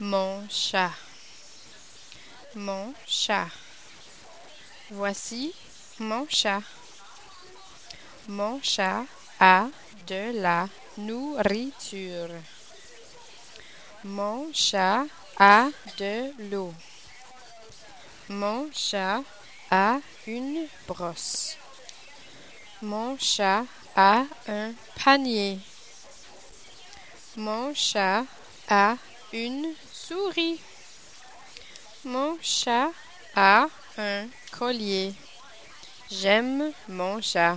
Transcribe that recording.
Mon chat. Mon chat. Voici mon chat. Mon chat a de la nourriture. Mon chat a de l'eau. Mon chat a une brosse. Mon chat a un panier. Mon chat a une souris. Mon chat a un collier. J'aime mon chat.